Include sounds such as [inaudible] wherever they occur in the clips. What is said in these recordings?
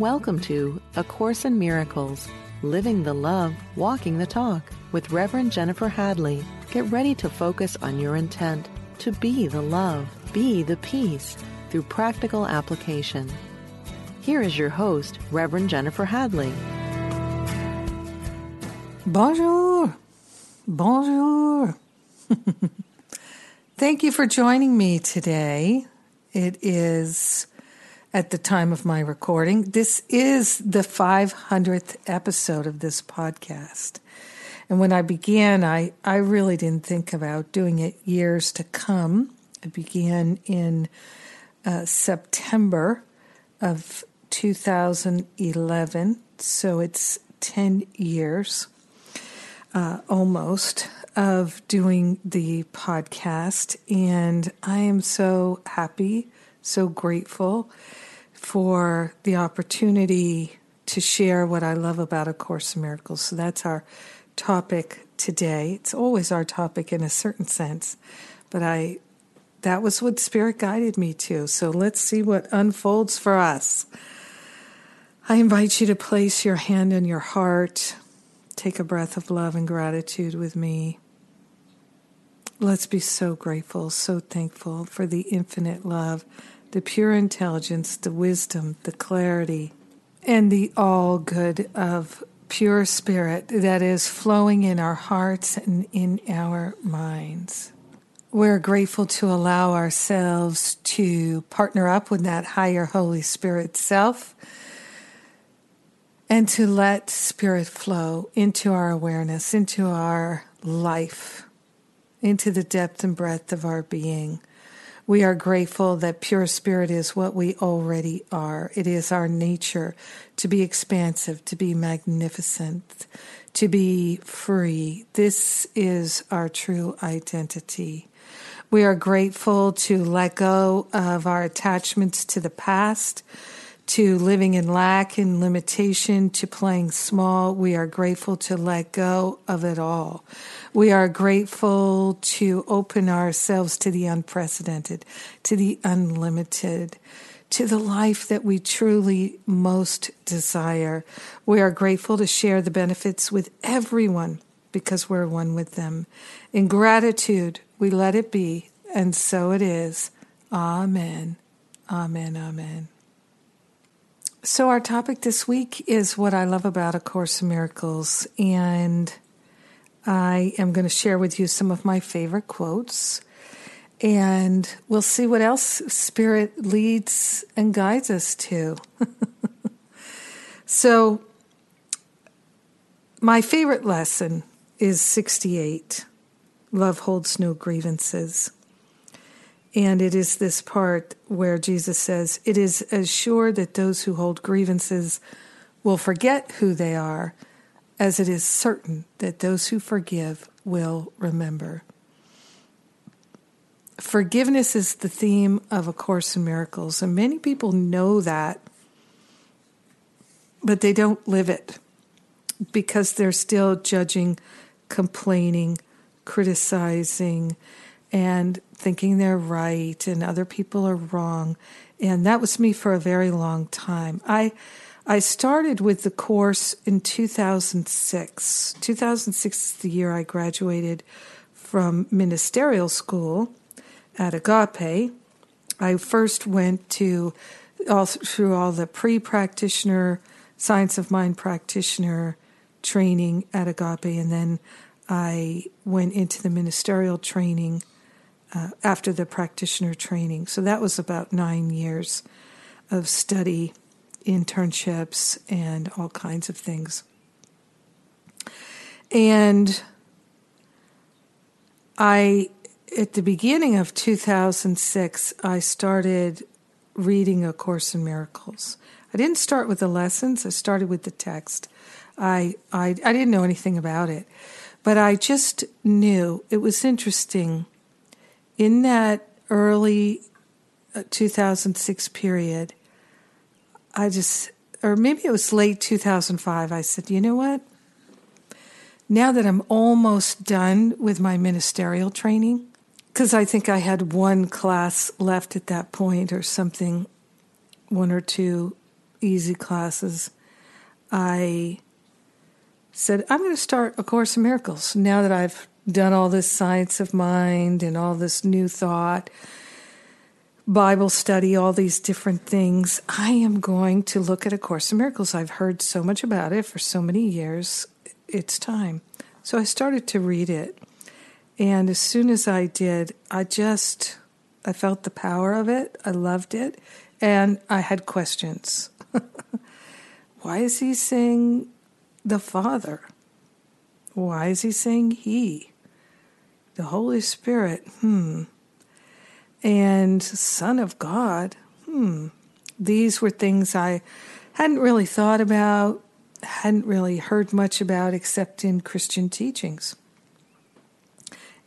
Welcome to A Course in Miracles Living the Love, Walking the Talk with Reverend Jennifer Hadley. Get ready to focus on your intent to be the love, be the peace through practical application. Here is your host, Reverend Jennifer Hadley. Bonjour. Bonjour. [laughs] Thank you for joining me today. It is at the time of my recording. This is the 500th episode of this podcast. And when I began, I, I really didn't think about doing it years to come. I began in uh, September of 2011, so it's 10 years uh, almost of doing the podcast. And I am so happy, so grateful for the opportunity to share what I love about A Course in Miracles. So that's our topic today. It's always our topic in a certain sense, but I that was what spirit guided me to. So let's see what unfolds for us. I invite you to place your hand on your heart. Take a breath of love and gratitude with me. Let's be so grateful, so thankful for the infinite love, the pure intelligence, the wisdom, the clarity, and the all good of pure spirit that is flowing in our hearts and in our minds. We're grateful to allow ourselves to partner up with that higher Holy Spirit self and to let Spirit flow into our awareness, into our life, into the depth and breadth of our being. We are grateful that pure spirit is what we already are. It is our nature to be expansive, to be magnificent, to be free. This is our true identity. We are grateful to let go of our attachments to the past, to living in lack and limitation, to playing small. We are grateful to let go of it all. We are grateful to open ourselves to the unprecedented, to the unlimited, to the life that we truly most desire. We are grateful to share the benefits with everyone because we're one with them. In gratitude, we let it be, and so it is. Amen. Amen. Amen. So, our topic this week is what I love about A Course in Miracles. And I am going to share with you some of my favorite quotes, and we'll see what else Spirit leads and guides us to. [laughs] so, my favorite lesson is 68 Love holds no grievances. And it is this part where Jesus says, It is as sure that those who hold grievances will forget who they are as it is certain that those who forgive will remember. Forgiveness is the theme of A Course in Miracles, and many people know that, but they don't live it because they're still judging, complaining, criticizing, and thinking they're right and other people are wrong. And that was me for a very long time. I I started with the course in 2006. 2006 is the year I graduated from ministerial school at Agape. I first went to all through all the pre-practitioner, science of mind practitioner training at Agape, and then I went into the ministerial training uh, after the practitioner training. So that was about nine years of study internships and all kinds of things. And I, at the beginning of 2006, I started reading A Course in Miracles. I didn't start with the lessons, I started with the text. I, I, I didn't know anything about it, but I just knew it was interesting. In that early uh, 2006 period, I just, or maybe it was late 2005, I said, you know what? Now that I'm almost done with my ministerial training, because I think I had one class left at that point or something, one or two easy classes, I said, I'm going to start A Course in Miracles now that I've done all this science of mind and all this new thought, Bible study, all these different things. I am going to look at A Course in Miracles. I've heard so much about it for so many years. It's time. So I started to read it. And as soon as I did, I just I felt the power of it. I loved it. And I had questions. [laughs] Why is he saying the Father? Why is he saying he? The Holy Spirit, hmm. And Son of God, hmm. These were things I hadn't really thought about, hadn't really heard much about except in Christian teachings.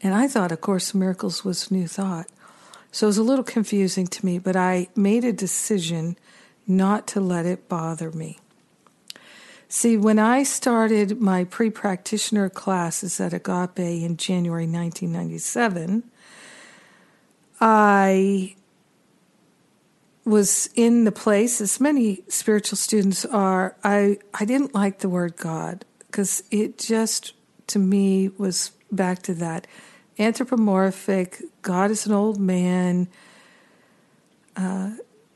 And I thought of Course Miracles was new thought. So it was a little confusing to me, but I made a decision not to let it bother me. See, when I started my pre practitioner classes at Agape in January 1997, I was in the place, as many spiritual students are, I, I didn't like the word God because it just, to me, was back to that anthropomorphic. God is an old man. Uh,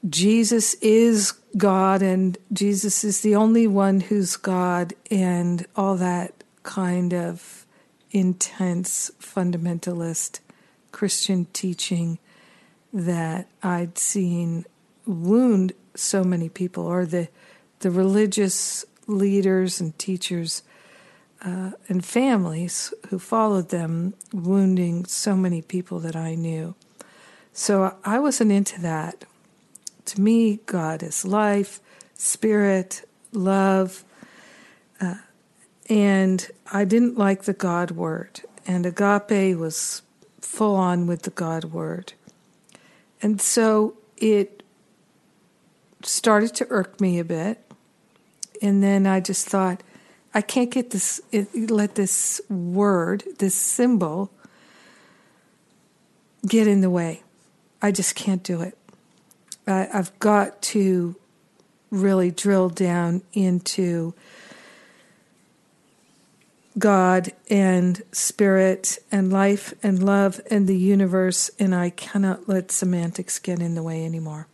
Jesus is God, and Jesus is the only one who's God, and all that kind of intense fundamentalist Christian teaching that I'd seen wound so many people, or the the religious leaders and teachers uh, and families who followed them, wounding so many people that I knew. So I wasn't into that. To me, God is life, spirit, love, uh, and I didn't like the God word. And agape was full on with the God word. And so it started to irk me a bit. And then I just thought, I can't get this, it, let this word, this symbol, get in the way. I just can't do it. I, I've got to really drill down into God and spirit and life and love and the universe, and I cannot let semantics get in the way anymore.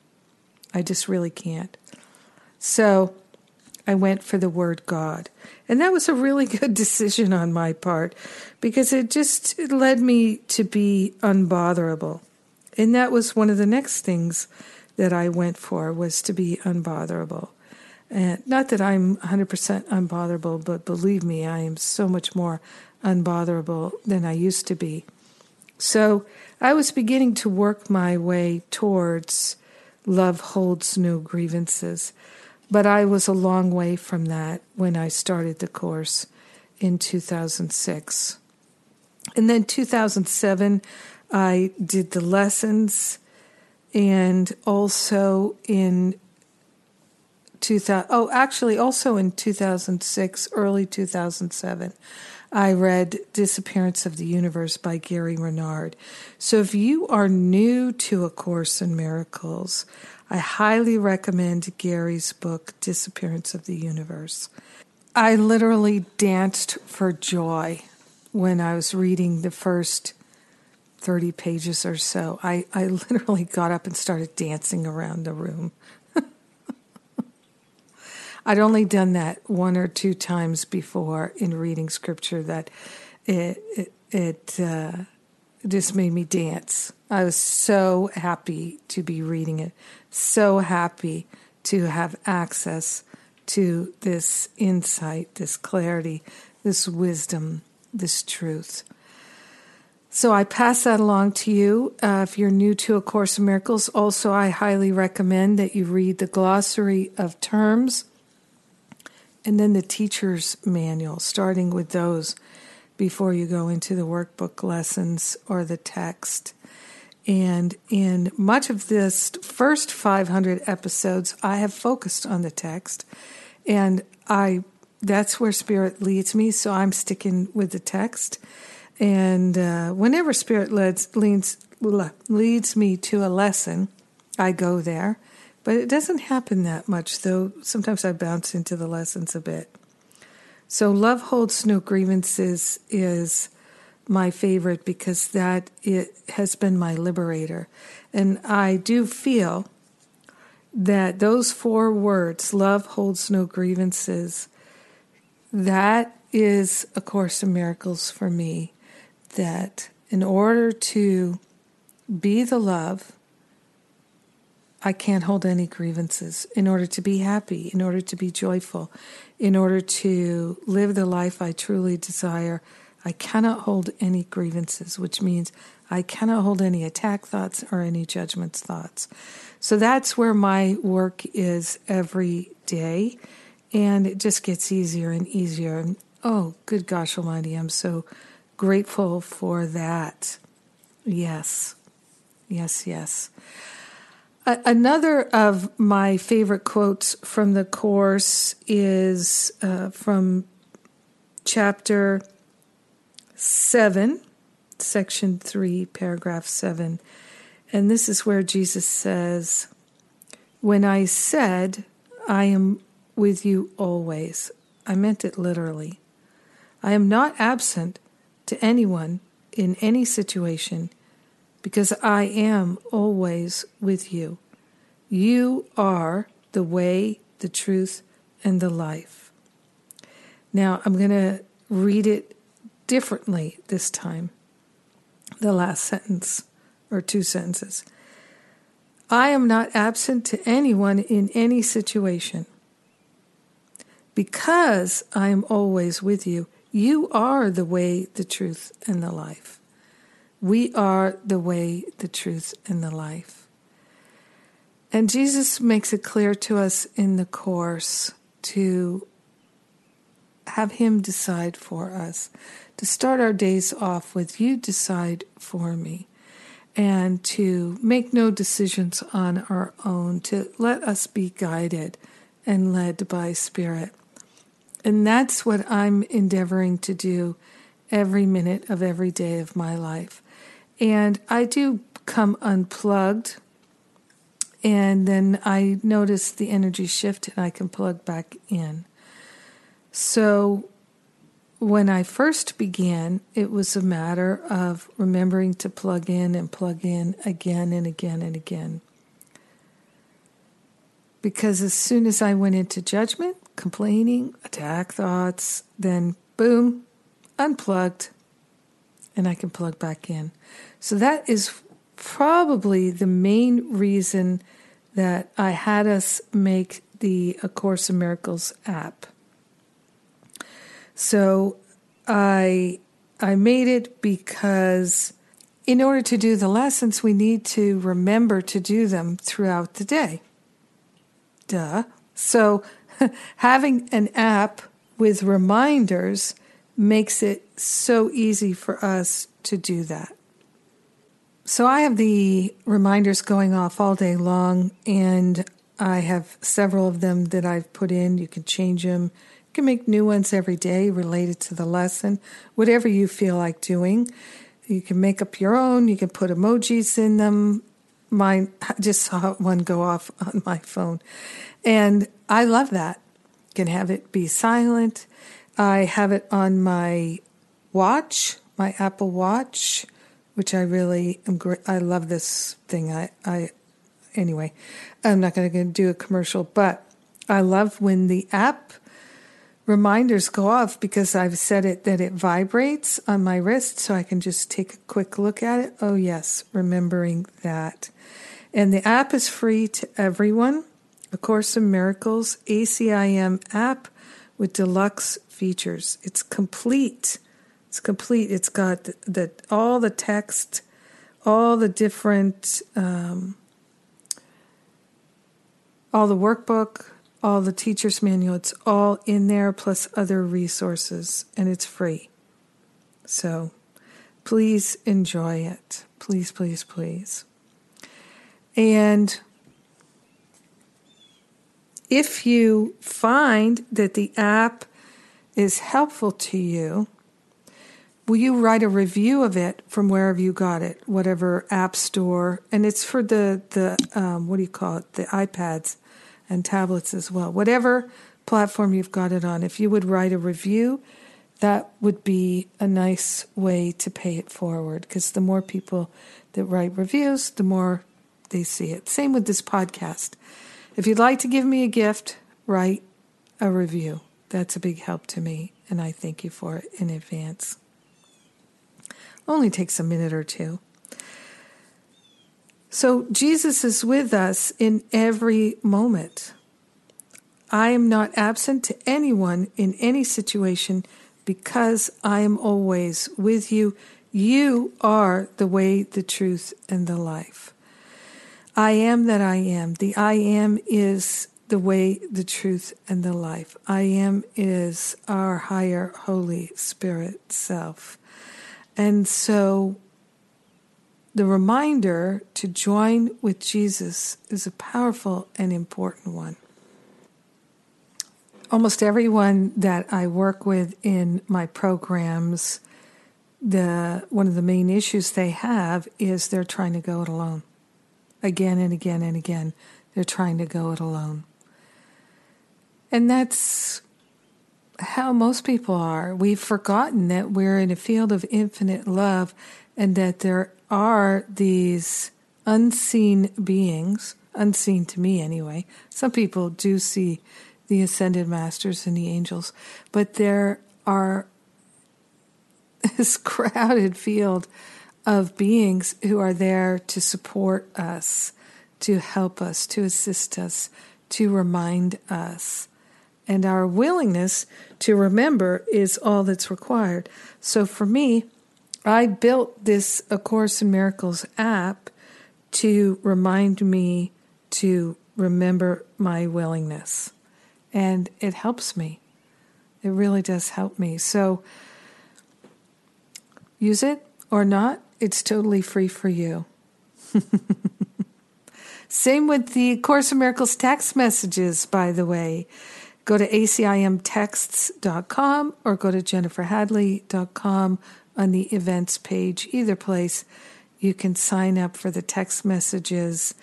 I just really can't. So I went for the word God. And that was a really [laughs] good decision on my part because it just it led me to be unbotherable. And that was one of the next things that I went for was to be unbotherable. And not that I'm 100% unbotherable, but believe me, I am so much more unbotherable than I used to be. So I was beginning to work my way towards love holds no grievances. But I was a long way from that when I started the course in 2006. And then 2007, I did the lessons, and also in 2000, oh, actually, also in 2006, early 2007, I read Disappearance of the Universe by Gary Renard. So if you are new to A Course in Miracles, I highly recommend Gary's book, Disappearance of the Universe. I literally danced for joy when I was reading the first 30 pages or so. I, I literally got up and started dancing around the room. [laughs] I'd only done that one or two times before in reading scripture that it, it, it uh, just made me dance. I was so happy to be reading it, so happy to have access to this insight, this clarity, this wisdom, this truth. So I pass that along to you. Uh, if you're new to A Course in Miracles, also I highly recommend that you read the glossary of terms and then the teacher's manual, starting with those before you go into the workbook lessons or the text. And in much of this first 500 episodes, I have focused on the text, and I that's where spirit leads me. So I'm sticking with the text. And uh, whenever spirit leads leads leads me to a lesson, I go there. But it doesn't happen that much, though sometimes I bounce into the lessons a bit. So, Love Holds No Grievances is my favorite because that it has been my liberator. And I do feel that those four words, love holds no grievances, that is a course in miracles for me. That in order to be the love, I can't hold any grievances. In order to be happy, in order to be joyful, in order to live the life I truly desire, I cannot hold any grievances, which means I cannot hold any attack thoughts or any judgments thoughts. So that's where my work is every day. And it just gets easier and easier. And oh, good gosh almighty, I'm so grateful for that. Yes, yes, yes. another of my favorite quotes from the Course is uh, from chapter 7, section 3, paragraph 7. And this is where Jesus says, When I said, I am with you always, I meant it literally. I am not absent to anyone in any situation because I am always with you. You are the way, the truth, and the life. Now I'm going to read it differently this time. The last sentence, or two sentences. I am not absent to anyone in any situation. Because I am always with you, you are the way, the truth, and the life. We are the way, the truth, and the life. And Jesus makes it clear to us in the Course to have Him decide for us to start our days off with you decide for me and to make no decisions on our own, to let us be guided and led by Spirit. And that's what I'm endeavoring to do every minute of every day of my life. And I do come unplugged, and then I notice the energy shift and I can plug back in. So when I first began, it was a matter of remembering to plug in and plug in again and again and again. Because as soon as I went into judgment, complaining, attack thoughts, then boom, unplugged, and I can plug back in. So that is probably the main reason that I had us make the A Course in Miracles app so I I made it because in order to do the lessons, we need to remember to do them throughout the day. Duh. So [laughs] having an app with reminders makes it so easy for us to do that. So I have the reminders going off all day long, and I have several of them that I've put in. You can change them you can make new ones every day related to the lesson, whatever you feel like doing. You can make up your own, you can put emojis in them. Mine, I just saw one go off on my phone. And I love that. Can have it be silent. I have it on my watch, my Apple Watch, which I really am great. I love this thing. I, I, anyway, I'm not going to do a commercial, but I love when the app reminders go off because I've set it that it vibrates on my wrist so I can just take a quick look at it. Oh, yes, remembering that. And the app is free to everyone. A Course in Miracles ACIM app with deluxe features. It's complete. It's complete. It's got the, the all the text, all the different, um, all the workbook, all the teacher's manual. It's all in there, plus other resources, and it's free. So please enjoy it. Please, please, please. And if you find that the app is helpful to you, will you write a review of it from wherever you got it, whatever app store, and it's for the the um, what do you call it, the iPads and tablets as well, whatever platform you've got it on. If you would write a review, that would be a nice way to pay it forward because the more people that write reviews, the more they see it. Same with this podcast. If you'd like to give me a gift, write a review. That's a big help to me, and I thank you for it in advance. Only takes a minute or two. So Jesus is with us in every moment. I am not absent to anyone in any situation because I am always with you. You are the way, the truth, and the life. I am that I am. The I am is the way, the truth, and the life. I am is our higher Holy Spirit self. And so the reminder to join with Jesus is a powerful and important one. Almost everyone that I work with in my programs, the one of the main issues they have is they're trying to go it alone. Again and again and again, they're trying to go it alone. And that's how most people are. We've forgotten that we're in a field of infinite love and that there are these unseen beings, unseen to me anyway. Some people do see the ascended masters and the angels, but there are [laughs] this crowded field of beings who are there to support us, to help us, to assist us, to remind us and our willingness to remember is all that's required. So for me, I built this A Course in Miracles app to remind me to remember my willingness. And it helps me. It really does help me. So use it or not, it's totally free for you. [laughs] Same with the Course in Miracles text messages, by the way. Go to acimtexts.com or go to jenniferhadley.com on the events page. Either place, you can sign up for the text messages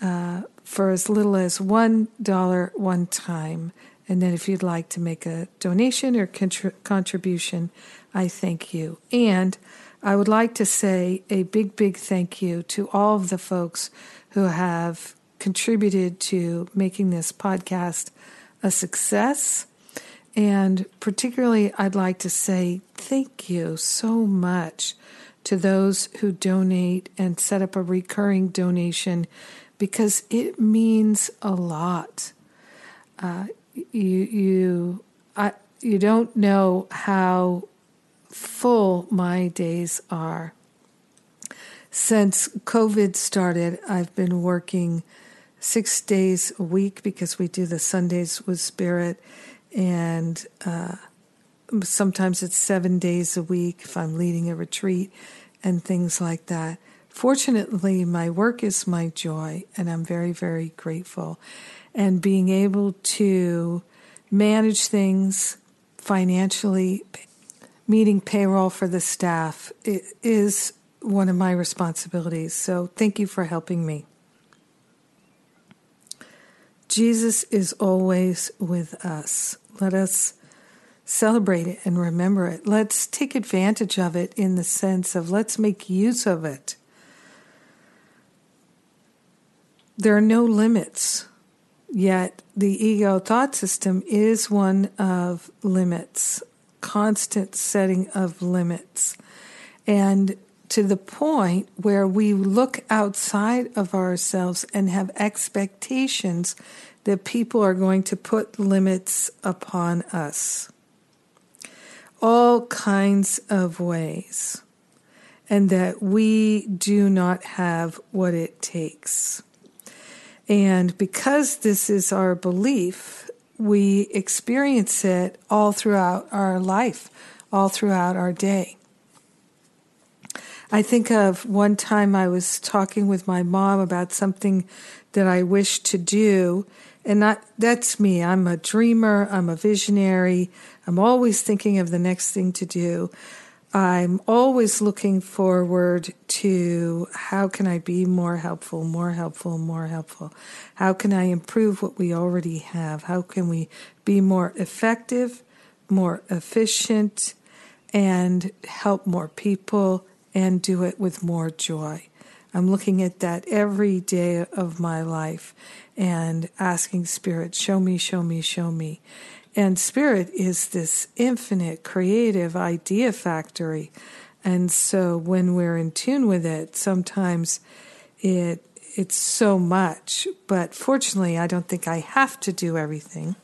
uh, for as little as $1 one time. And then if you'd like to make a donation or contri- contribution, I thank you. And I would like to say a big, big thank you to all of the folks who have contributed to making this podcast a success. And particularly, I'd like to say thank you so much to those who donate and set up a recurring donation because it means a lot. Uh, you you I, you don't know how full my days are. Since COVID started, I've been working six days a week because we do the Sundays with Spirit, and uh, sometimes it's seven days a week if I'm leading a retreat and things like that. Fortunately, my work is my joy, and I'm very, very grateful. And being able to manage things financially, meeting payroll for the staff is one of my responsibilities. So, thank you for helping me. Jesus is always with us. Let us celebrate it and remember it. Let's take advantage of it in the sense of let's make use of it. There are no limits, yet the ego thought system is one of limits, constant setting of limits. And to the point where we look outside of ourselves and have expectations that people are going to put limits upon us. All kinds of ways. And that we do not have what it takes. And because this is our belief, we experience it all throughout our life, all throughout our day. I think of one time I was talking with my mom about something that I wish to do. And that's me. I'm a dreamer. I'm a visionary. I'm always thinking of the next thing to do. I'm always looking forward to how can I be more helpful, more helpful, more helpful? How can I improve what we already have? How can we be more effective, more efficient, and help more people and do it with more joy? I'm looking at that every day of my life and asking Spirit, show me, show me, show me. And spirit is this infinite creative idea factory. And so when we're in tune with it, sometimes it it's so much, but fortunately I don't think I have to do everything.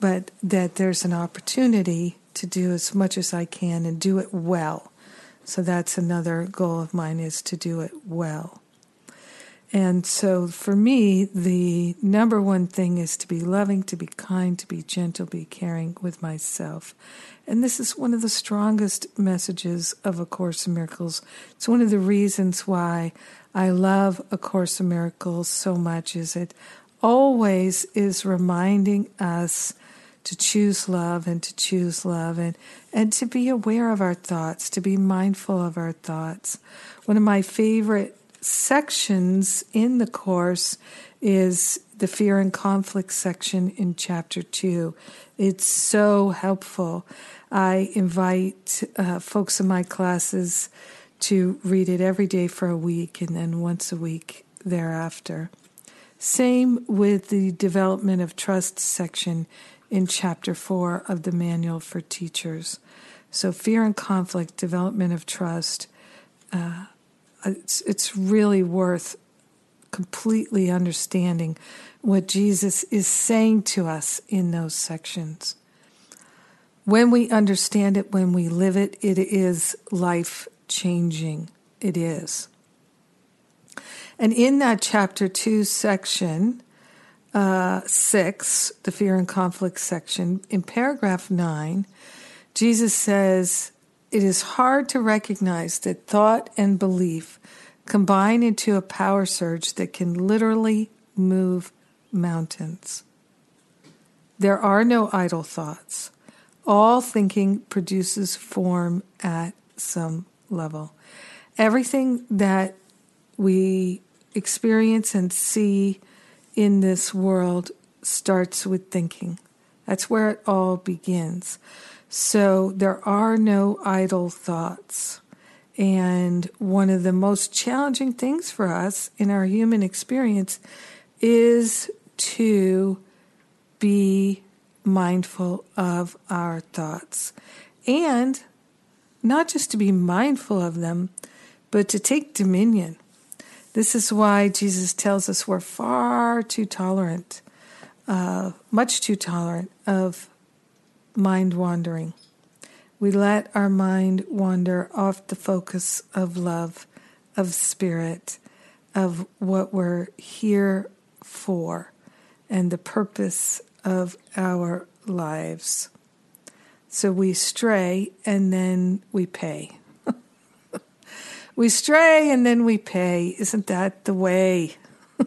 But that there's an opportunity to do as much as I can and do it well. So that's another goal of mine is to do it well. And so for me, the number one thing is to be loving, to be kind, to be gentle, be caring with myself. And this is one of the strongest messages of A Course in Miracles. It's one of the reasons why I love A Course in Miracles so much is it always is reminding us to choose love and to choose love and, and to be aware of our thoughts, to be mindful of our thoughts. One of my favorite sections in the course is the fear and conflict section in chapter two. It's so helpful. I invite uh, folks in my classes to read it every day for a week and then once a week thereafter. Same with the development of trust section in chapter four of the manual for teachers. So, fear and conflict, development of trust. Uh, it's, it's really worth completely understanding what Jesus is saying to us in those sections. When we understand it, when we live it, it is life changing. It is. And in that chapter 2 section, uh, 6, the fear and conflict section, in paragraph 9, Jesus says, it is hard to recognize that thought and belief combine into a power surge that can literally move mountains. There are no idle thoughts. All thinking produces form at some level. Everything that we experience and see in this world starts with thinking. That's where it all begins. So there are no idle thoughts. And one of the most challenging things for us in our human experience is to be mindful of our thoughts. And not just to be mindful of them, but to take dominion. This is why Jesus tells us we're far too tolerant, uh, much too tolerant of mind wandering. We let our mind wander off the focus of love, of spirit, of what we're here for, and the purpose of our lives. So we stray and then we pay. [laughs] we stray and then we pay. Isn't that the way? [laughs]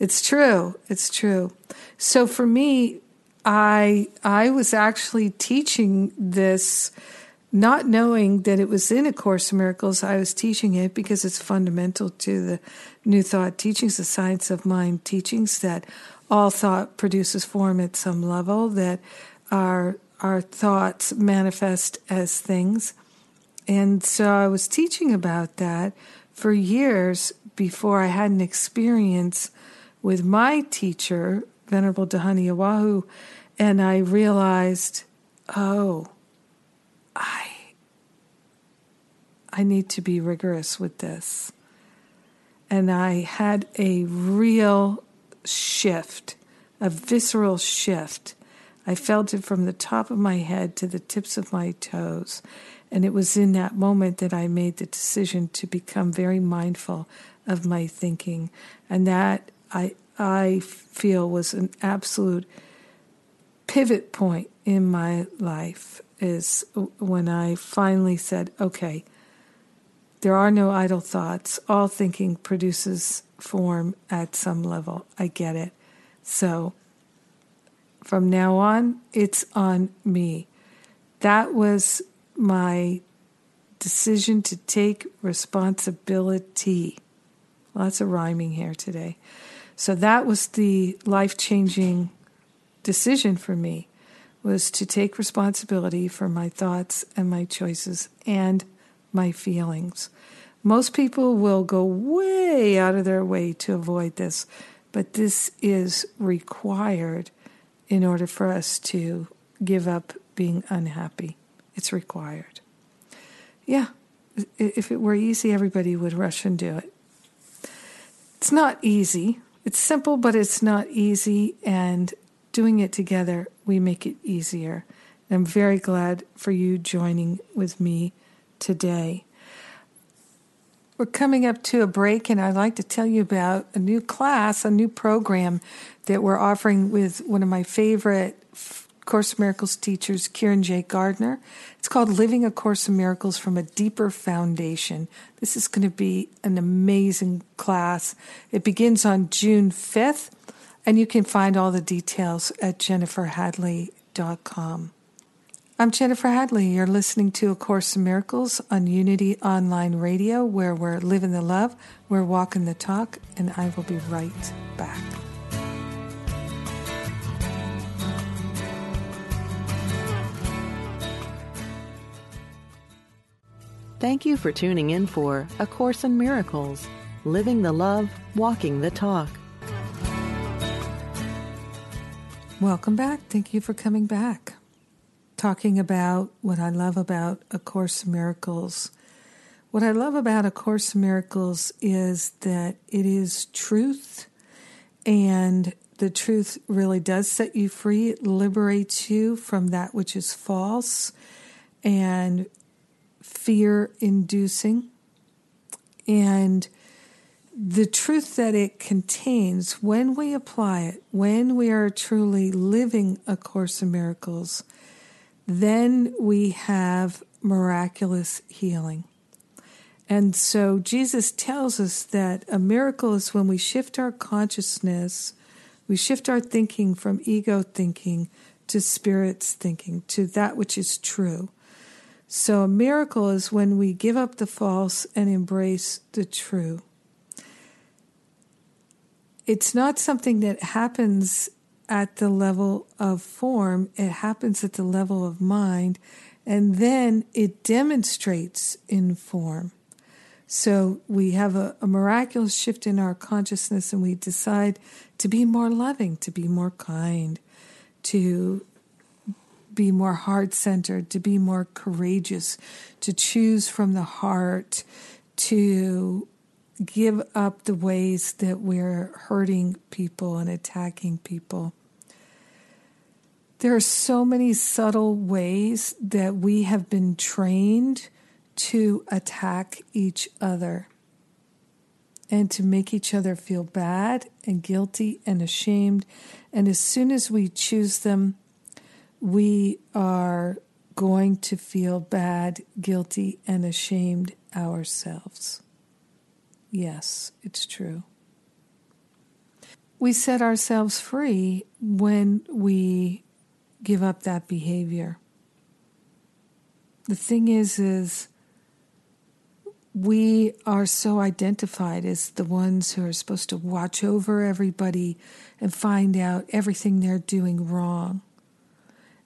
it's true. It's true. So for me, I I was actually teaching this not knowing that it was in a course in miracles i was teaching it because it's fundamental to the new thought teachings the science of mind teachings that all thought produces form at some level that our our thoughts manifest as things. And so i was teaching about that for years before i had an experience with my teacher Venerable Dhyani Ywahoo, and I realized, oh, I I need to be rigorous with this. And I had a real shift, a visceral shift. I felt it from the top of my head to the tips of my toes. And it was in that moment that I made the decision to become very mindful of my thinking. And that I I feel was an absolute pivot point in my life is when I finally said, okay, there are no idle thoughts. All thinking produces form at some level. I get it. So from now on, it's on me. That was my decision to take responsibility. Lots of rhyming here today. So that was the life changing decision for me was to take responsibility for my thoughts and my choices and my feelings. Most people will go way out of their way to avoid this, but this is required in order for us to give up being unhappy. It's required. Yeah, if it were easy, everybody would rush and do it. It's not easy. It's simple, but it's not easy. And doing it together, we make it easier. I'm very glad for you joining with me today. We're coming up to a break, and I'd like to tell you about a new class, a new program that we're offering with one of my favorite Course of Miracles teachers, Kieran J. Gardner. It's called Living a Course of Miracles from a Deeper Foundation. This is going to be an amazing class. It begins on June 5th, and you can find all the details at jenniferhadley.com. I'm Jennifer Hadley. You're listening to A Course in Miracles on Unity Online Radio, where we're living the love, we're walking the talk, and I will be right back. Thank you for tuning in for A Course in Miracles Living the Love, Walking the Talk. Welcome back. Thank you for coming back. Talking about what I love about A Course in Miracles. What I love about A Course in Miracles is that it is truth, and the truth really does set you free. It liberates you from that which is false and fear inducing. And the truth that it contains, when we apply it, when we are truly living A Course in Miracles, then we have miraculous healing. And so Jesus tells us that a miracle is when we shift our consciousness, we shift our thinking from ego thinking to spirit's thinking, to that which is true. So, a miracle is when we give up the false and embrace the true. It's not something that happens at the level of form, it happens at the level of mind, and then it demonstrates in form. So we have a, a, miraculous shift in our consciousness and we decide to be more loving, to be more kind, to be more heart centered, to be more courageous, to choose from the heart, to give up the ways that we're hurting people and attacking people. There are so many subtle ways that we have been trained to attack each other and to make each other feel bad and guilty and ashamed. And as soon as we choose them, we are going to feel bad, guilty, and ashamed ourselves. Yes, it's true. We set ourselves free when we give up that behavior. The thing is, is we are so identified as the ones who are supposed to watch over everybody and find out everything they're doing wrong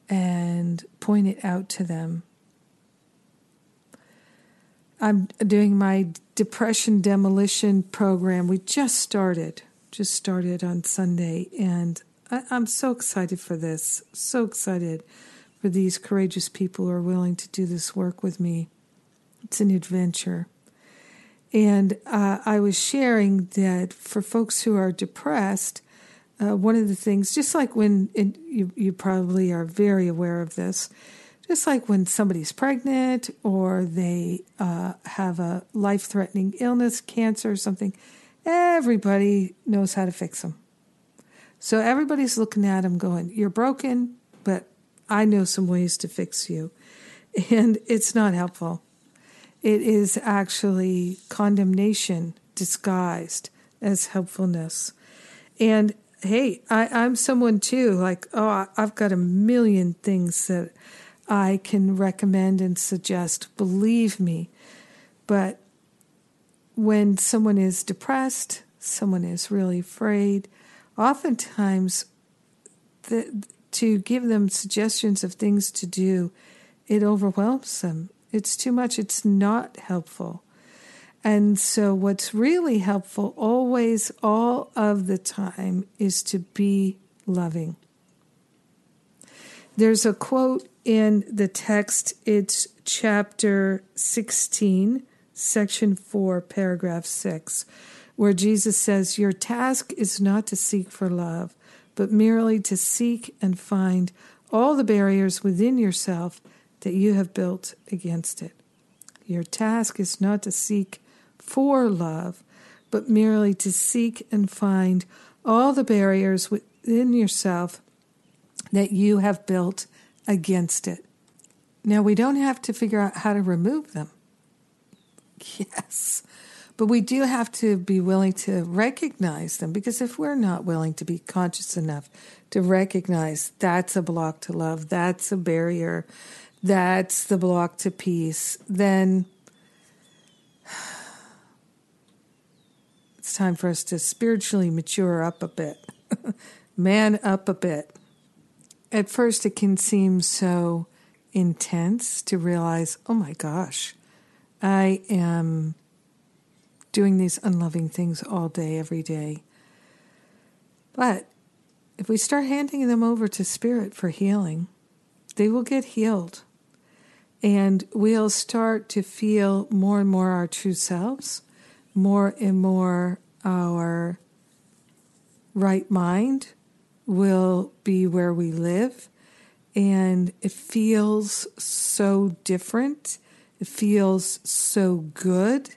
and point it out to them. I'm doing my depression demolition program. We just started, just started on Sunday, and I, am so excited for this. So excited for these courageous people who are willing to do this work with me. It's an adventure. And uh, I was sharing that for folks who are depressed, uh, one of the things, just like when it, you, you probably are very aware of this, just like when somebody's pregnant or they uh, have a life threatening illness, cancer, or something, everybody knows how to fix them. So everybody's looking at them going, You're broken, but I know some ways to fix you. And it's not helpful. It is actually condemnation disguised as helpfulness. And hey, I, I'm someone too, like, oh, I've got a million things that I can recommend and suggest, believe me. But when someone is depressed, someone is really afraid, oftentimes the, to give them suggestions of things to do, it overwhelms them. It's too much, it's not helpful. And so, what's really helpful always, all of the time, is to be loving. There's a quote in the text, it's chapter 16, section 4, paragraph 6, where Jesus says, Your task is not to seek for love, but merely to seek and find all the barriers within yourself that you have built against it. Your task is not to seek for love, but merely to seek and find all the barriers within yourself that you have built against it. Now, we don't have to figure out how to remove them. [laughs] Yes, but we do have to be willing to recognize them because if we're not willing to be conscious enough to recognize that's a block to love, that's a barrier, that's the block to peace, then time for us to spiritually mature up a bit, [laughs] man up a bit. At first, it can seem so intense to realize, oh my gosh, I am doing these unloving things all day, every day. But if we start handing them over to Spirit for healing, they will get healed. And we'll start to feel more and more our true selves, more and more our right mind will be where we live. And it feels so different. It feels so good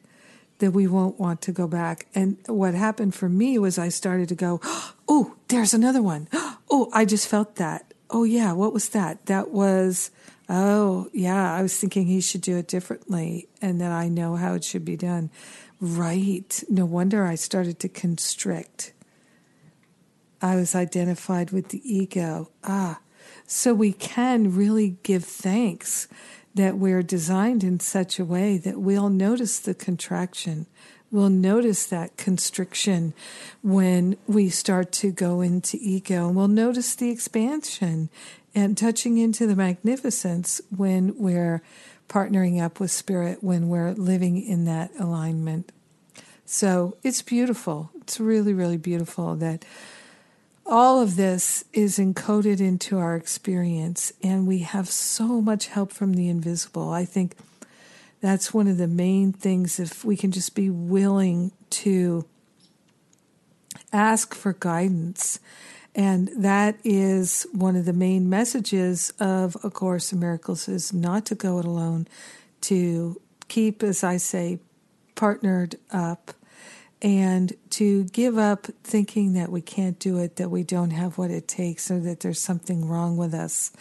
that we won't want to go back. And what happened for me was I started to go, [gasps] oh, there's another one. [gasps] Oh, I just felt that. Oh, yeah, what was that? That was, oh, yeah, I was thinking he should do it differently and that I know how it should be done. Right. No wonder I started to constrict. I was identified with the ego. Ah, so we can really give thanks that we're designed in such a way that we'll notice the contraction. We'll notice that constriction when we start to go into ego, and we'll notice the expansion and touching into the magnificence when we're partnering up with spirit, when we're living in that alignment. So it's beautiful. It's really, really beautiful that all of this is encoded into our experience, and we have so much help from the invisible. I think that's one of the main things if we can just be willing to ask for guidance. And that is one of the main messages of A Course in Miracles is not to go it alone, to keep, as I say, partnered up and to give up thinking that we can't do it, that we don't have what it takes, or that there's something wrong with us.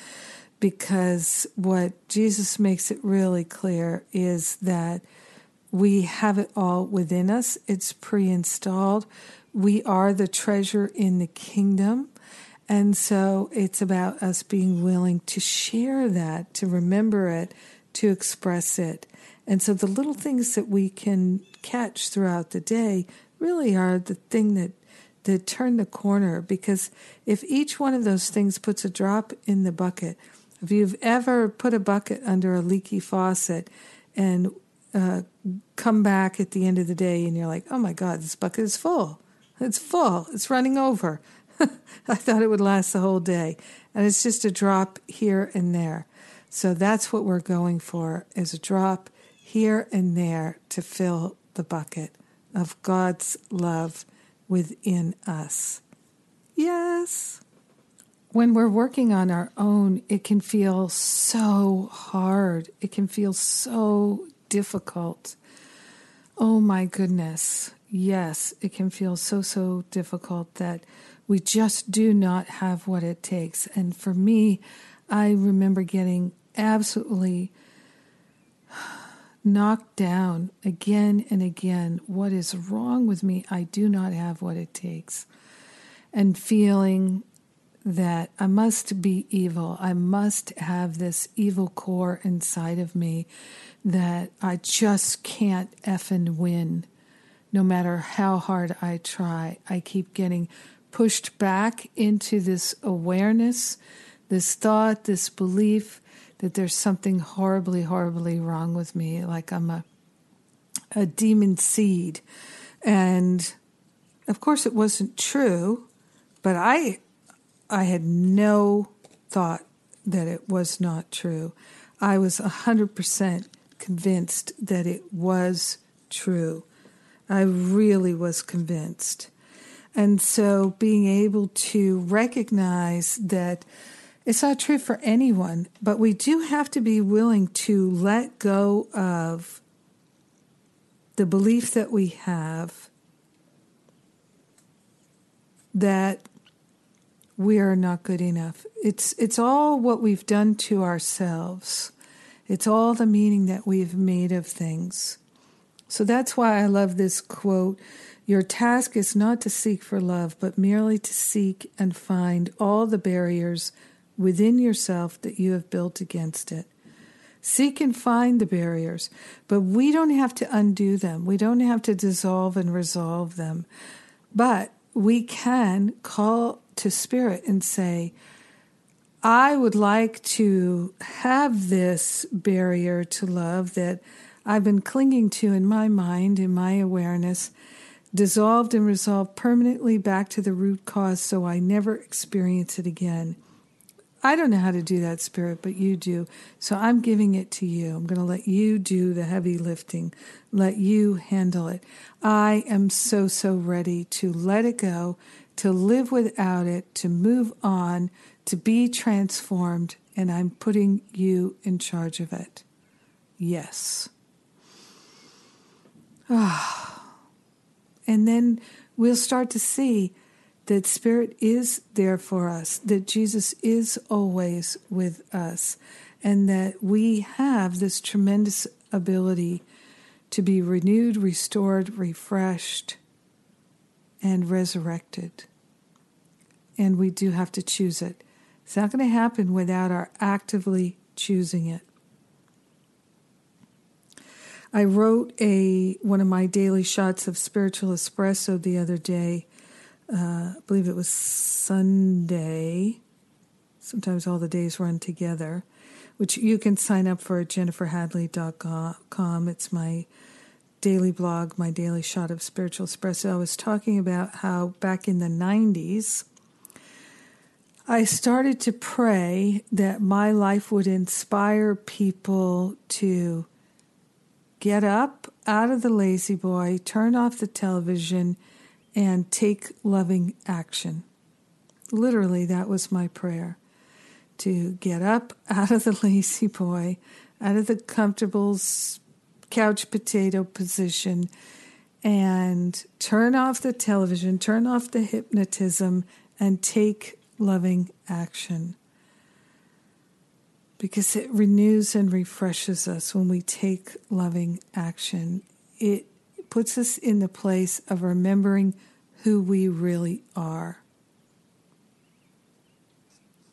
Because what Jesus makes it really clear is that we have it all within us, it's pre installed. We are the treasure in the kingdom. And so it's about us being willing to share that, to remember it, to express it. And so the little things that we can catch throughout the day really are the thing that that turn the corner because if each one of those things puts a drop in the bucket, if you've ever put a bucket under a leaky faucet and uh, come back at the end of the day and you're like, oh my God, this bucket is full. It's full. It's running over. [laughs] I thought it would last the whole day. And it's just a drop here and there. So that's what we're going for is a drop here and there to fill the bucket of God's love within us. Yes. When we're working on our own, it can feel so hard. It can feel so difficult. Oh my goodness. Yes, it can feel so, so difficult that we just do not have what it takes. And for me, I remember getting absolutely [sighs] knocked down again and again. What is wrong with me? I do not have what it takes. And feeling that I must be evil. I must have this evil core inside of me that I just can't effing win. No matter how hard I try, I keep getting pushed back into this awareness, this thought, this belief that there's something horribly, horribly wrong with me, like I'm a a demon seed. And of course it wasn't true, but I I had no thought that it was not true. I was 100% convinced that it was true. I really was convinced. And so being able to recognize that it's not true for anyone, but we do have to be willing to let go of the belief that we have that we are not good enough. It's it's all what we've done to ourselves. It's all the meaning that we've made of things. So that's why I love this quote. Your task is not to seek for love, but merely to seek and find all the barriers within yourself that you have built against it. Seek and find the barriers, but we don't have to undo them. We don't have to dissolve and resolve them. But we can call to spirit and say, I would like to have this barrier to love that I've been clinging to in my mind, in my awareness, dissolved and resolved permanently back to the root cause so I never experience it again. I don't know how to do that, Spirit, but you do. So I'm giving it to you. I'm going to let you do the heavy lifting, let you handle it. I am so, so ready to let it go, to live without it, to move on, to be transformed, and I'm putting you in charge of it. Yes. [sighs] And then we'll start to see that Spirit is there for us, that Jesus is always with us, and that we have this tremendous ability to be renewed, restored, refreshed, and resurrected. And we do have to choose it. It's not going to happen without our actively choosing it. I wrote a one of my daily shots of spiritual espresso the other day uh, I believe it was Sunday. Sometimes all the days run together, which you can sign up for at jenniferhadley.com. It's my daily blog, my daily shot of spiritual espresso. I was talking about how back in the 90s, I started to pray that my life would inspire people to get up out of the lazy boy, turn off the television, and take loving action. Literally, that was my prayer to get up out of the [laughs] lazy boy, out of the comfortable couch potato position, and turn off the television, turn off the hypnotism, and take loving action. Because it renews and refreshes us when we take loving action. It puts us in the place of remembering who we really are.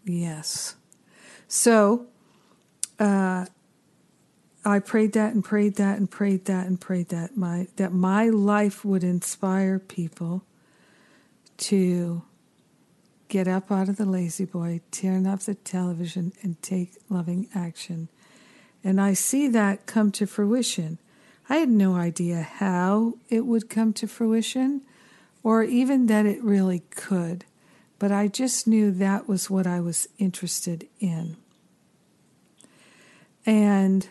Yes. So, uh, I prayed that and prayed that and prayed that and prayed that my that my life would inspire people to get up out of the lazy boy, turn off the television, and take loving action. And I see that come to fruition. I had no idea how it would come to fruition or even that it really could, but I just knew that was what I was interested in. And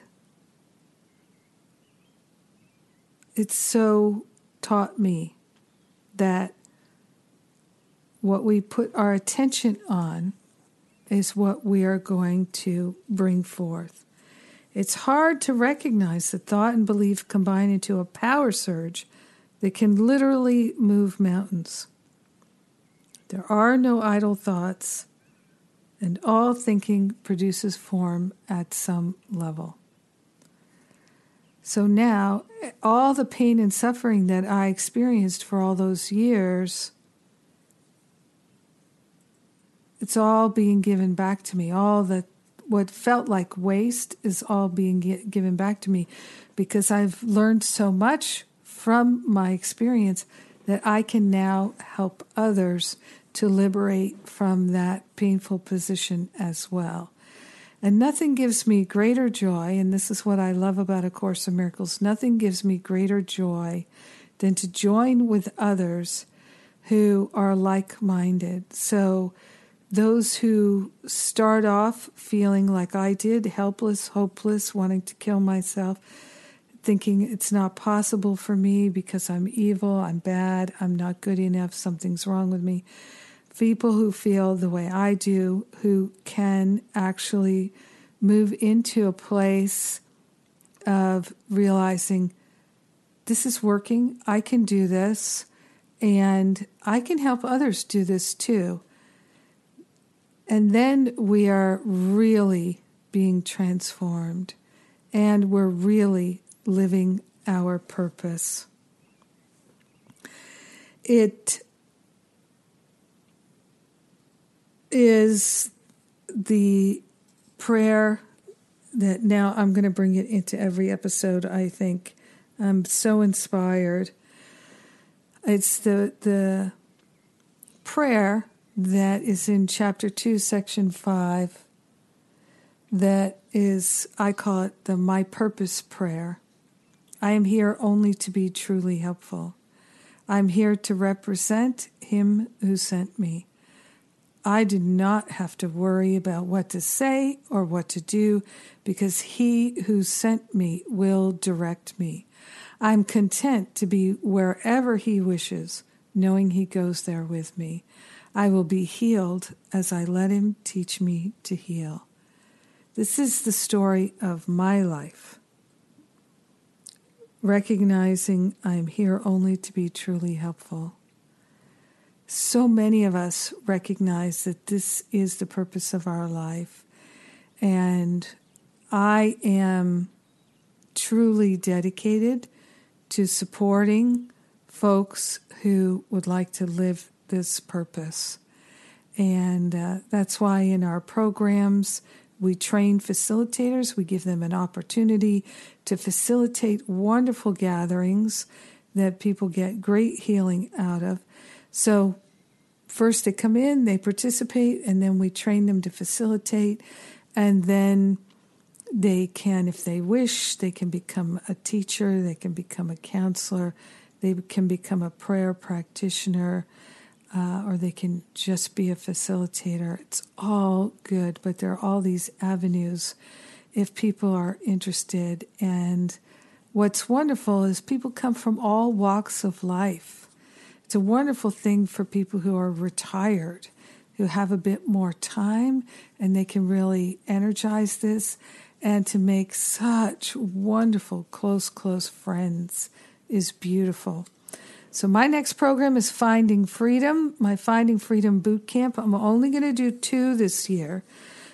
it so taught me that what we put our attention on is what we are going to bring forth. It's hard to recognize that thought and belief combine into a power surge that can literally move mountains. There are no idle thoughts, and all thinking produces form at some level. So now, all the pain and suffering that I experienced for all those years It's all being given back to me. All the what felt like waste is all being given back to me because I've learned so much from my experience that I can now help others to liberate from that painful position as well. And nothing gives me greater joy, and this is what I love about A Course in Miracles nothing gives me greater joy than to join with others who are like minded. So, those who start off feeling like I did, helpless, hopeless, wanting to kill myself, thinking it's not possible for me because I'm evil, I'm bad, I'm not good enough, something's wrong with me people who feel the way I do, who can actually move into a place of realizing this is working, I can do this, and I can help others do this too. And then we are really being transformed and we're really living our purpose. It is the prayer that now I'm going to bring it into every episode, I think. I'm so inspired. It's the the prayer that is in chapter 2 section 5 that is I call it the my purpose prayer. I am here only to be truly helpful. I'm here to represent him who sent me. I do not have to worry about what to say or what to do because He who sent me will direct me. I'm content to be wherever He wishes, knowing He goes there with me. I will be healed as I let Him teach me to heal. This is the story of my life. Recognizing I am here only to be truly helpful so many of us recognize that this is the purpose of our life. And I am truly dedicated to supporting folks who would like to live this purpose. And uh, that's why in our programs, we train facilitators. We give them an opportunity to facilitate wonderful gatherings that people get great healing out of. So, first they come in, they participate, and then we train them to facilitate. And then they can, if they wish, they can become a teacher, they can become a counselor, they can become a prayer practitioner, uh, or they can just be a facilitator. It's all good, but there are all these avenues if people are interested. And what's wonderful is people come from all walks of life. It's a wonderful thing for people who are retired, who have a bit more time and they can really energize this and to make such wonderful, close, close friends is beautiful. So, my next program is Finding Freedom, my Finding Freedom Boot Camp. I'm only going to do two this year.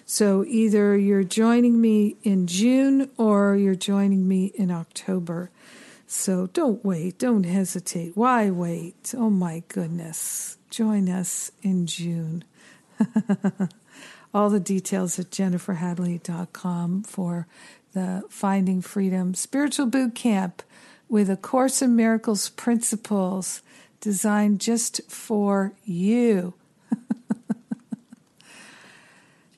So, either you're joining me in June or you're joining me in October. So don't wait, don't hesitate. Why wait? Oh my goodness. Join us in June. [laughs] All the details at jenniferhadley.com for the Finding Freedom Spiritual Boot Camp with A Course in Miracles principles designed just for you. [laughs]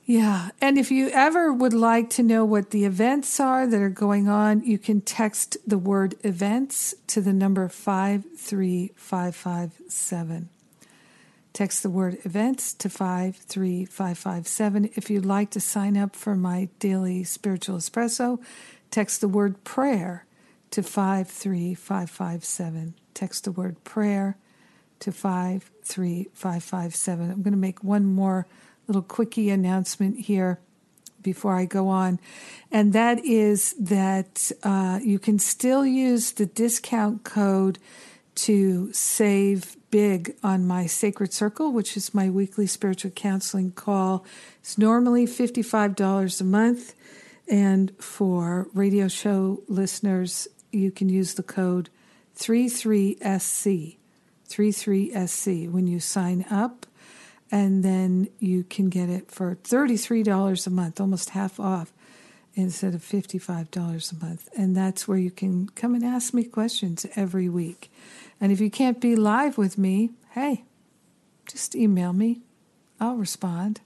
Yeah. And if you ever would like to know what the events are that are going on, you can text the word events to the number 53557. Text the word events to 53557. If you'd like to sign up for my daily spiritual espresso, text the word prayer to 53557. Text the word prayer to 53557. I'm going to make one more little quickie announcement here before I go on, and that is that uh, you can still use the discount code to save big on my Sacred Circle, which is my weekly spiritual counseling call. It's normally $55 a month, and for radio show listeners, you can use the code 33SC. 33SC when you sign up and then you can get it for $33 a month, almost half off instead of $55 a month. And that's where you can come and ask me questions every week. And if you can't be live with me, hey, just email me. I'll respond.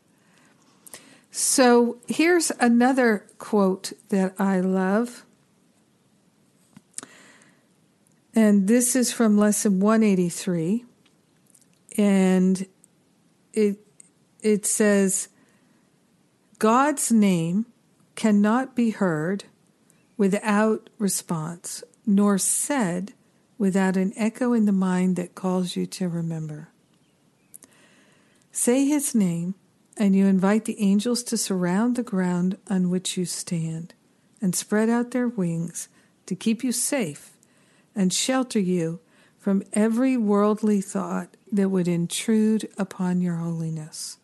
So here's another quote that I love. And this is from lesson 183. And it, it says, God's name cannot be heard without response, nor said without an echo in the mind that calls you to remember. Say his name, and you invite the angels to surround the ground on which you stand and spread out their wings to keep you safe and shelter you from every worldly thought that would intrude upon your holiness.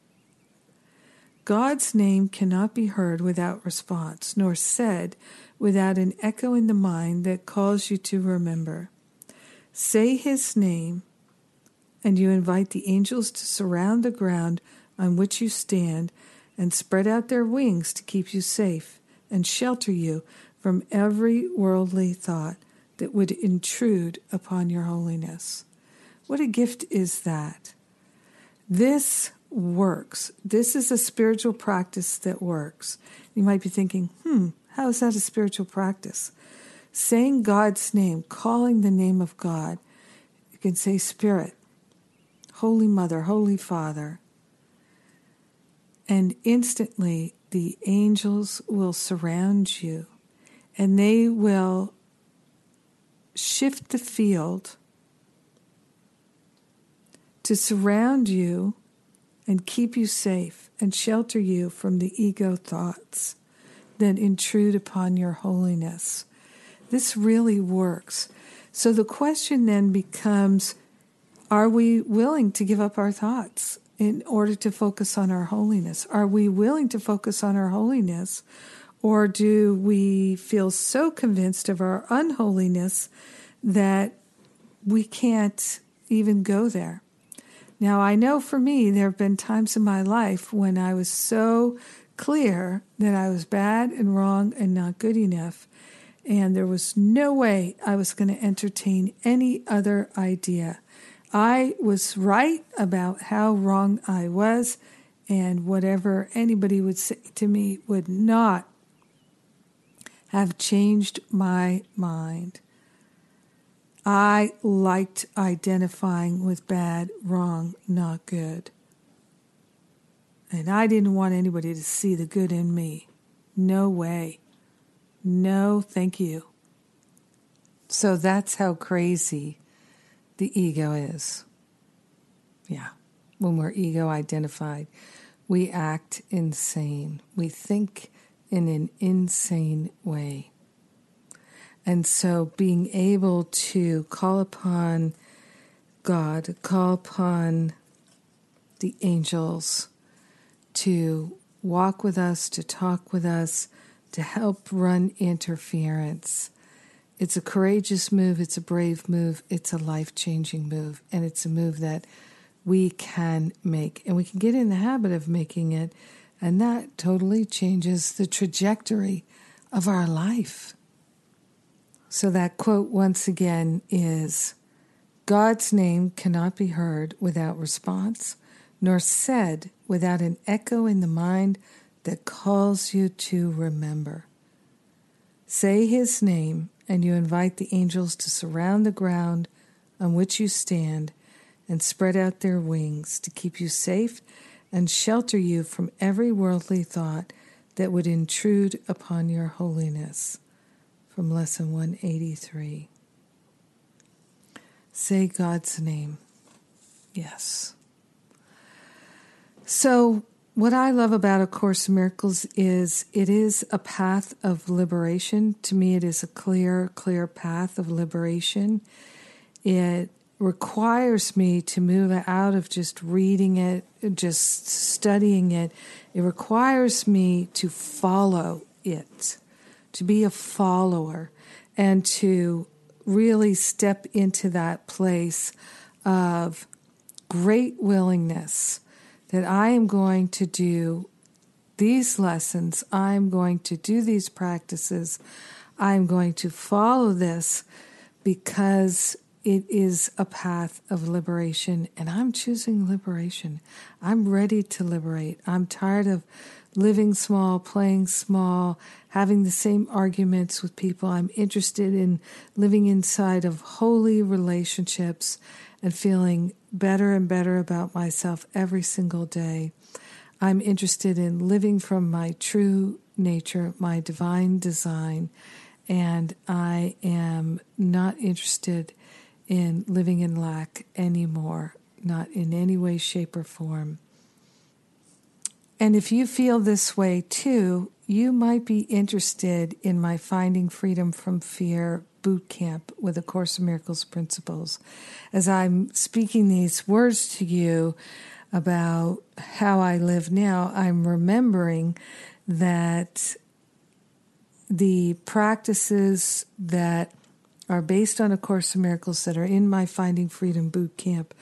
God's name cannot be heard without response, nor said without an echo in the mind that calls you to remember. Say his name, and you invite the angels to surround the ground on which you stand and spread out their wings to keep you safe and shelter you from every worldly thought that would intrude upon your holiness. What a gift is that! This works. This is a spiritual practice that works. You might be thinking, hmm, how is that a spiritual practice? Saying God's name, calling the name of God. You can say, Spirit, Holy Mother, Holy Father. And instantly the angels will surround you and they will shift the field to surround you and keep you safe and shelter you from the ego thoughts that intrude upon your holiness. This really works. So the question then becomes are we willing to give up our thoughts in order to focus on our holiness? Are we willing to focus on our holiness or do we feel so convinced of our unholiness that we can't even go there? Now, I know for me, there have been times in my life when I was so clear that I was bad and wrong and not good enough, and there was no way I was going to entertain any other idea. I was right about how wrong I was, and whatever anybody would say to me would not have changed my mind. I liked identifying with bad, wrong, not good. And I didn't want anybody to see the good in me. No way. No, thank you. So that's how crazy the ego is. Yeah. When we're ego identified, we act insane. We think in an insane way. And so being able to call upon God, call upon the angels to walk with us, to talk with us, to help run interference. It's a courageous move, it's a brave move, it's a life changing move, and it's a move that we can make. And we can get in the habit of making it and that totally changes the trajectory of our life. So, that quote once again is God's name cannot be heard without response, nor said without an echo in the mind that calls you to remember. Say his name, and you invite the angels to surround the ground on which you stand and spread out their wings to keep you safe and shelter you from every worldly thought that would intrude upon your holiness. From Lesson 183. Say God's name. Yes. So, what I love about A Course in Miracles is it is a path of liberation. To me, it is a clear, clear path of liberation. It requires me to move out of just reading it, just studying it. It requires me to follow it, to be a follower, and to really step into that place of great willingness that I am going to do these lessons, I'm going to do these practices, I'm going to follow this because it is a path of liberation, and I'm choosing liberation. I'm ready to liberate. I'm tired of living small, playing small, having the same arguments with people. I'm interested in living inside of holy relationships and feeling better and better about myself every single day. I'm interested in living from my true nature, my divine design, and I am not interested in living in lack anymore, not in any way, shape, or form. And if you feel this way too, you might be interested in my Finding Freedom from Fear boot camp with A Course in Miracles principles. As I'm speaking these words to you about how I live now, I'm remembering that the practices that are based on A Course in Miracles that are in my Finding Freedom boot camp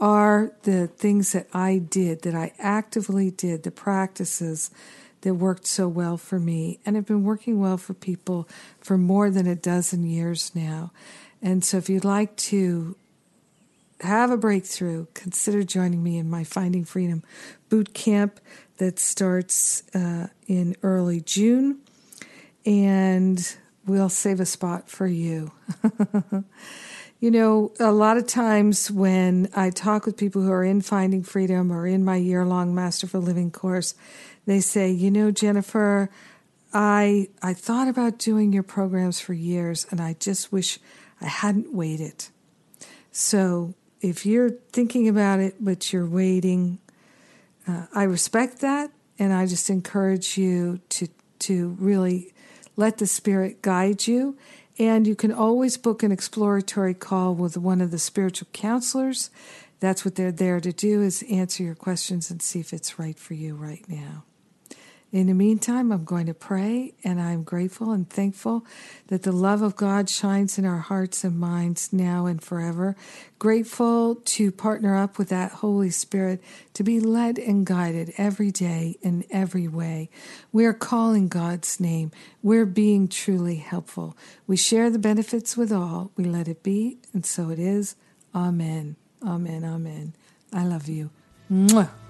are the things that I did, that I actively did, the practices that worked so well for me and have been working well for people for more than a dozen years now. And so if you'd like to have a breakthrough, consider joining me in my Finding Freedom boot camp that starts uh, in early June. And we'll save a spot for you. [laughs] You know, a lot of times when I talk with people who are in Finding Freedom or in my year long Masterful Living course, they say, you know, Jennifer, I I thought about doing your programs for years and I just wish I hadn't waited. So if you're thinking about it but you're waiting, uh, I respect that and I just encourage you to to really let the spirit guide you and you can always book an exploratory call with one of the spiritual counselors. That's what they're there to do is answer your questions and see if it's right for you right now. In the meantime, I'm going to pray, and I'm grateful and thankful that the love of God shines in our hearts and minds now and forever. Grateful to partner up with that Holy Spirit to be led and guided every day in every way. We are calling God's name. We're being truly helpful. We share the benefits with all. We let it be, and so it is. Amen. Amen. Amen. I love you. Mwah.